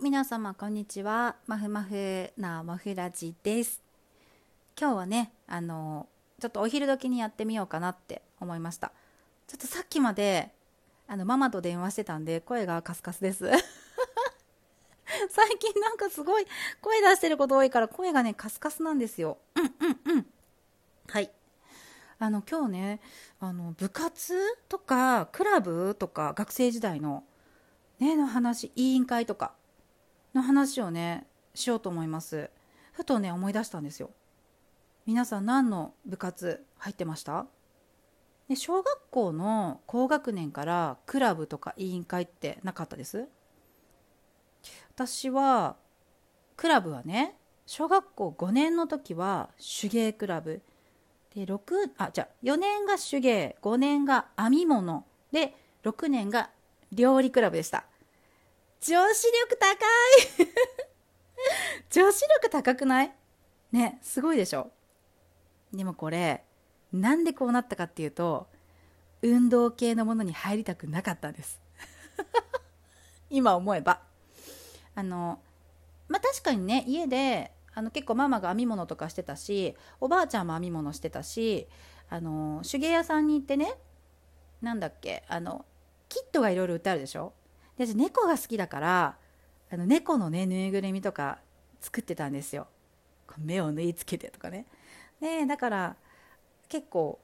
皆様こんにちは。マフマフなマフラジです。今日はねあのちょっとお昼時にやってみようかなって思いました。ちょっとさっきまであのママと電話してたんで声がカスカスです。最近なんかすごい声出してること多いから声がねカスカスなんですよ。うんうんうん。はい。あの今日ねあの部活とかクラブとか学生時代のねの話委員会とか。の話をねしようと思います。ふとね思い出したんですよ。皆さん何の部活入ってました？で小学校の高学年からクラブとか委員会ってなかったです？私はクラブはね小学校5年の時は手芸クラブ。で6あじゃあ4年が手芸5年が編み物。で6年が料理クラブでした。女子力高い。女子力高くない？ねすごいでしょ？でもこれなんでこうなったかっていうと運動系のものに入りたくなかったんです。今思えば。あのまあ確かにね家であの結構ママが編み物とかしてたしおばあちゃんも編み物してたしあの手芸屋さんに行ってねなんだっけあのキットがいろいろ売ってあるでしょ？で私猫が好きだからあの猫のねぬいぐるみとか作ってたんですよ。目を縫い付けてとかね。でだから結構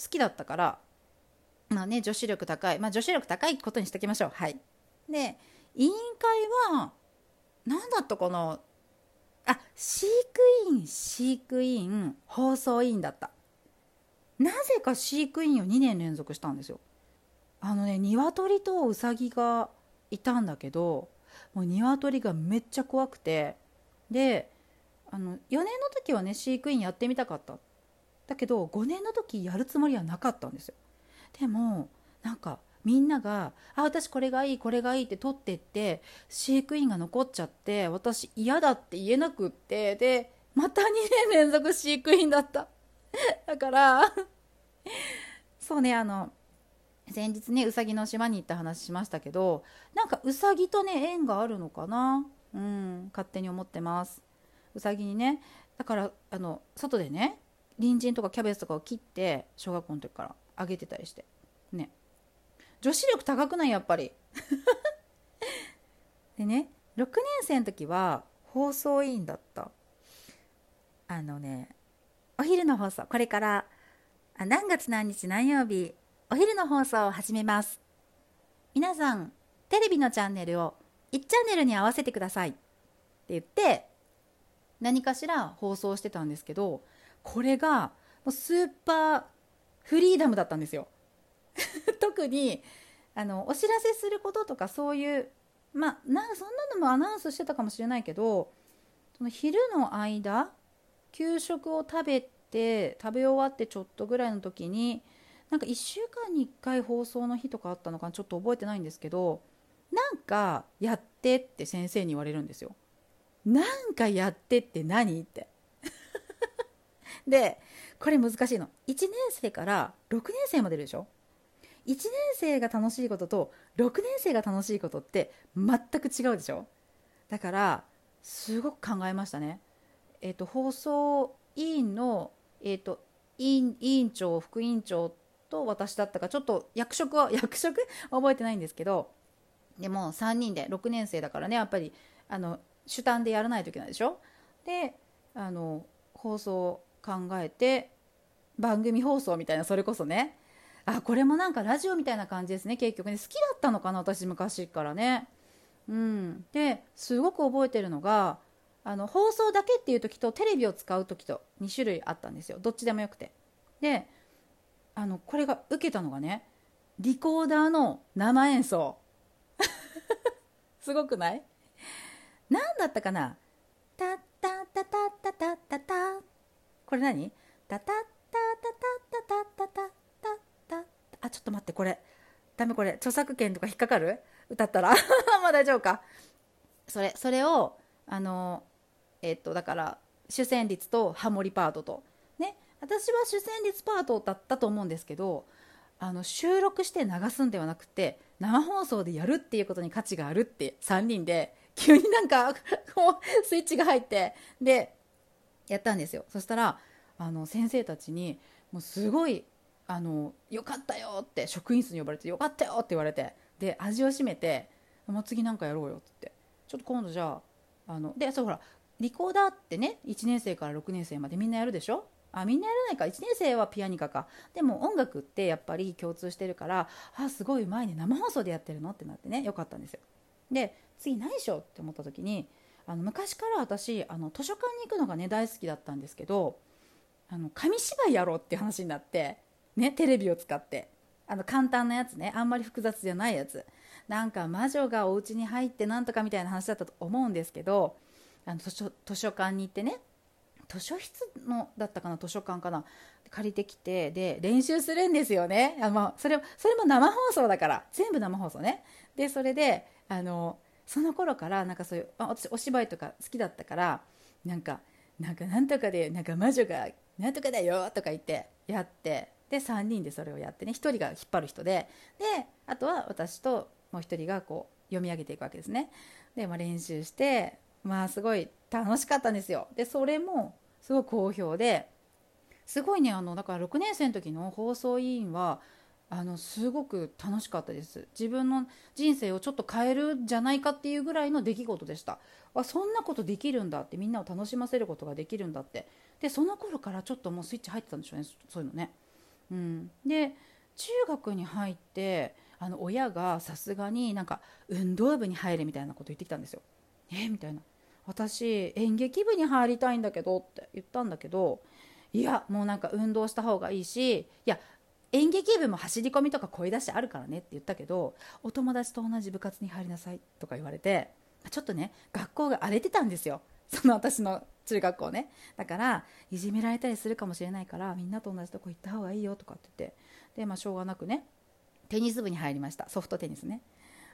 好きだったからまあね女子力高いまあ女子力高いことにしておきましょう。はい。で委員会は何だったかな。あ飼育員飼育員放送委員だった。なぜか飼育員を2年連続したんですよ。あのね鶏とウサギがいたんだけどもう鶏がめっちゃ怖くてであの4年の時はね飼育員やってみたかった。だけど5年の時やるつもりはなかったんですよ。でもなんかみんなが「あ私これがいいこれがいい」って取ってって飼育員が残っちゃって私嫌だって言えなくってでまた2年連続飼育員だった。だからそうねあの先日ねうさぎの島に行った話しましたけどなんかうさぎとね縁があるのかな？うん勝手に思ってます。うさぎにねだからあの外でね人参とかキャベツとかを切って小学校の時からあげてたりして。ね。女子力高くない？やっぱり。でね6年生の時は放送委員だった。あのねお昼の放送これからあ何月何日何曜日お昼の放送を始めます。皆さんテレビのチャンネルを1チャンネルに合わせてください。って言って何かしら放送してたんですけどこれがもうスーパーフリーダムだったんですよ。特にあのお知らせすることとかそういうまあなそんなのもアナウンスしてたかもしれないけどその昼の間給食を食べて食べ終わってちょっとぐらいの時になんか1週間に1回放送の日とかあったのかちょっと覚えてないんですけどなんかやってって先生に言われるんですよ。なんかやってって何って。でこれ難しいの。1年生から6年生まででしょ。1年生が楽しいことと6年生が楽しいことって全く違うでしょ。だからすごく考えましたね。えっ、ー、と放送委員のえっ、ー、と委員委員長副委員長と私だったかちょっと役職は 役職？覚えてないんですけどでも3人で6年生だからねやっぱりあの主担でやらないといけないでしょ？であの放送を考えて番組放送みたいなそれこそね。あこれもなんかラジオみたいな感じですね結局ね。好きだったのかな私昔からね。うん。ですごく覚えてるのがあの放送だけっていう時とテレビを使う時と2種類あったんですよ。どっちでもよくて。であのこれが受けたのがねリコーダーの生演奏。すごくない？何だったかな？タッタタタタタタこれ何？タタッタッタタタタタタ。あちょっと待ってこれ。ダメこれ。著作権とか引っかかる？歌ったら。まあ大丈夫か。それそれをあのえっとだから主旋律とハモリパートと。私は主旋律パートだったと思うんですけどあの収録して流すんではなくて生放送でやるっていうことに価値があるって3人で急になんか こうスイッチが入ってでやったんですよ。そしたらあの先生たちにもうすごいあのよかったよって職員室に呼ばれてよかったよって言われてで味を占めてもう次なんかやろうよって言ってちょっと今度じゃああのでそうほらリコーダーってね1年生から6年生までみんなやるでしょ？あみんなやらないか。1年生はピアニカか。でも音楽ってやっぱり共通してるからあすごい前に生放送でやってるのってなってね。よかったんですよ。で次何しようって思った時にあの昔から私あの図書館に行くのがね大好きだったんですけどあの紙芝居やろうって話になってねテレビを使って。あの簡単なやつね。あんまり複雑じゃないやつ。なんか魔女がお家に入ってなんとかみたいな話だったと思うんですけどあの図書図書館に行ってね図書室のだったかな図書館かな借りてきてで練習するんですよね。あ、ま、それそれも生放送だから全部生放送ね。でそれであのその頃からなんかそういう、あ、私お芝居とか好きだったからなんかなんかなんとかでなんか魔女がなんとかだよとか言ってやってで3人でそれをやってね1人が引っ張る人でであとは私ともう1人がこう読み上げていくわけですね。で、まあ、練習してまあすごい楽しかったんですよ。でそれもすごい好評ですごいねあのだから6年生の時の放送委員はあのすごく楽しかったです。自分の人生をちょっと変えるんじゃないかっていうぐらいの出来事でした。あそんなことできるんだってみんなを楽しませることができるんだって。でその頃からちょっともうスイッチ入ってたんでしょうねそういうのね、うん、で中学に入ってあの親がさすがになんか運動部に入れみたいなこと言ってきたんですよ。えみたいな。私演劇部に入りたいんだけどって言ったんだけどいやもうなんか運動した方がいいしいや演劇部も走り込みとか声出しあるからねって言ったけどお友達と同じ部活に入りなさいとか言われてちょっとね学校が荒れてたんですよ。その私の中学校ね。だからいじめられたりするかもしれないからみんなと同じとこ行った方がいいよとかって言ってでまあしょうがなくねテニス部に入りました。ソフトテニスね。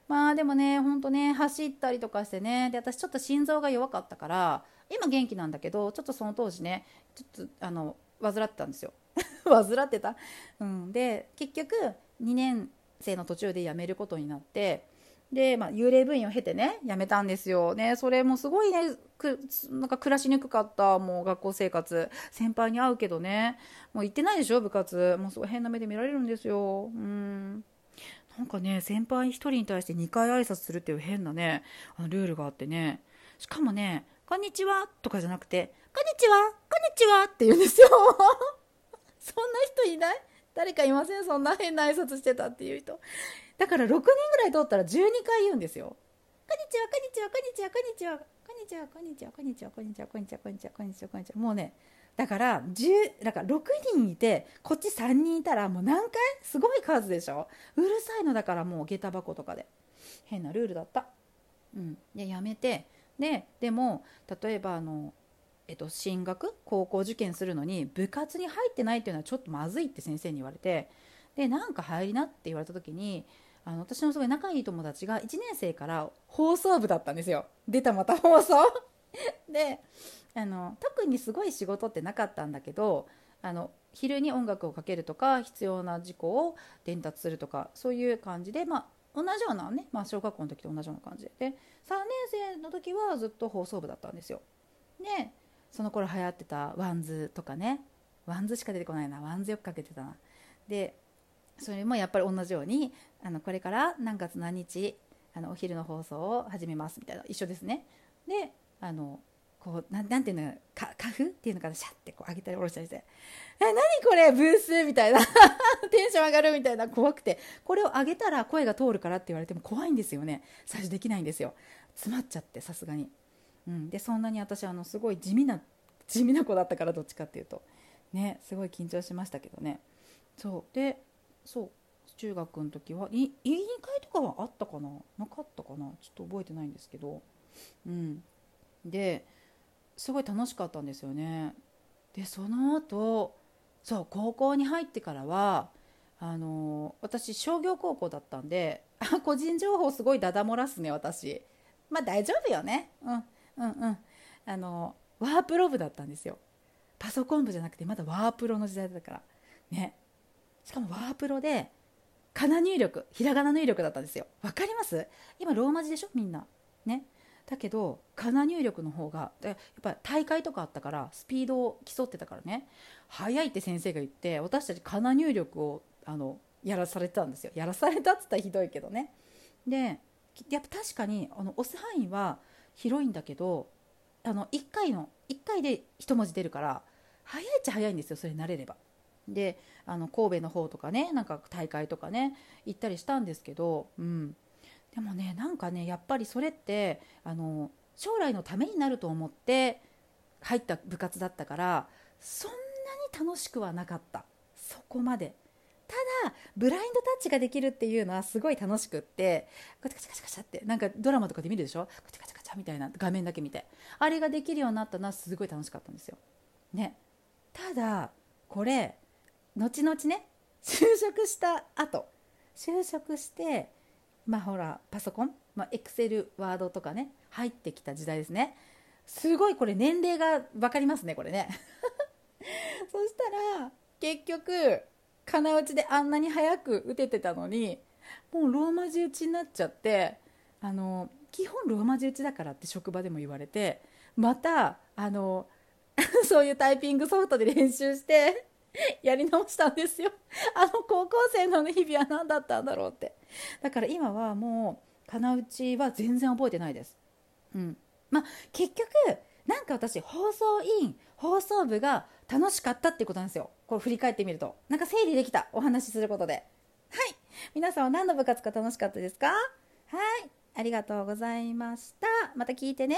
まあでもねほんとね走ったりとかしてねで私ちょっと心臓が弱かったから今元気なんだけどちょっとその当時ねちょっとあの患ってたんですよ。患ってた、うん、で結局2年生の途中で辞めることになってで、まあ、幽霊部員を経てね辞めたんですよ。ねそれもすごいねくなんか暮らしにくかった。もう学校生活先輩に会うけどね。もう行ってないでしょ部活。もうすごい変な目で見られるんですよ。うん。なんかね先輩1人に対して2回挨拶するっていう変なねあのルールがあってね。しかもね「こんにちは」とかじゃなくて「こんにちはこんにちは」って言うんですよ。そんな人いない？誰かいません？そんな変な挨拶してたっていう人。だから6人ぐらい通ったら12回言うんですよ。こんにちはこんにちはこんにちはこんにちはこんにちはこんにちはこんにちはこんにちはこんにちはこんにちはこんにちはこんにちは。もうねだから10だから6人いてこっち3人いたらもう何回？すごい数でしょ？うるさいのだからもう下駄箱とかで。変なルールだった。うん。でやめて。ででも例えばあのえっと、進学？高校受験するのに部活に入ってないっていうのはちょっとまずいって先生に言われて。でなんか入りなって言われた時にあの私のすごい仲いい友達が1年生から放送部だったんですよ。出たまた放送。であの特にすごい仕事ってなかったんだけどあの昼に音楽をかけるとか必要な事項を伝達するとかそういう感じで、まあ、同じようなね、まあ、小学校の時と同じような感じでで3年生の時はずっと放送部だったんですよ。でその頃流行ってたワンズとかねワンズしか出てこないなワンズよくかけてたな。でそれもやっぱり同じようにあのこれから何月何日あのお昼の放送を始めますみたいな一緒ですね。であのこうななんていうのかカフっていうのかなシャッてこう上げたり下ろしたりして「え何これブース」みたいな。テンション上がるみたいな。怖くて。これを上げたら声が通るからって言われても怖いんですよね。最初できないんですよ。詰まっちゃってさすがに、うん、でそんなに私あのすごい地味な地味な子だったからどっちかっていうと。ねすごい緊張しましたけどね。そう。でそう。中学の時は委員会とかはあったかな？なかったかな？ちょっと覚えてないんですけど。うん。ですごい楽しかったんですよね。でその後そう高校に入ってからはあの私商業高校だったんであ個人情報すごいダダ漏らすね私。まあ大丈夫よね。うんうんうん。あのワープロ部だったんですよ。パソコン部じゃなくてまだワープロの時代だから。ね。しかもワープロでかな入力ひらがな入力だったんですよ。わかります？今ローマ字でしょ？みんな。ね。だけどかな入力の方がやっぱ大会とかあったからスピードを競ってたからね。速いって先生が言って私たちかな入力をあのやらされてたんですよ。やらされたっつったらひどいけどね。でやっぱ確かにあの押す範囲は広いんだけどあの1回の1回で1文字出るから早いっちゃ早いんですよそれ慣れれば。であの神戸の方とかねなんか大会とかね行ったりしたんですけど、うん、でもねなんかねやっぱりそれってあの将来のためになると思って入った部活だったからそんなに楽しくはなかった。そこまで。ただブラインドタッチができるっていうのはすごい楽しくってカチカチカチカチってなんかドラマとかで見るでしょ？カチカチカチみたいな画面だけ見て。あれができるようになったのはすごい楽しかったんですよ。ね。ただこれ後々ね就職した後。就職してまあほらパソコン、まあ、エクセルワードとかね入ってきた時代ですね。すごいこれ年齢が分かりますねこれね。そしたら結局金打ちであんなに早く打ててたのにもうローマ字打ちになっちゃってあの基本ローマ字打ちだからって職場でも言われてまたあの そういうタイピングソフトで練習して やり直したんですよ。あの高校生の日々は何だったんだろうって。だから今はもう金打ちは全然覚えてないです。うん。まあ結局なんか私放送委員放送部が楽しかったってことなんですよ。これ振り返ってみると。なんか整理できたお話しすることで。はい。皆さんは何の部活が楽しかったですか？はい。ありがとうございました。また聞いてね。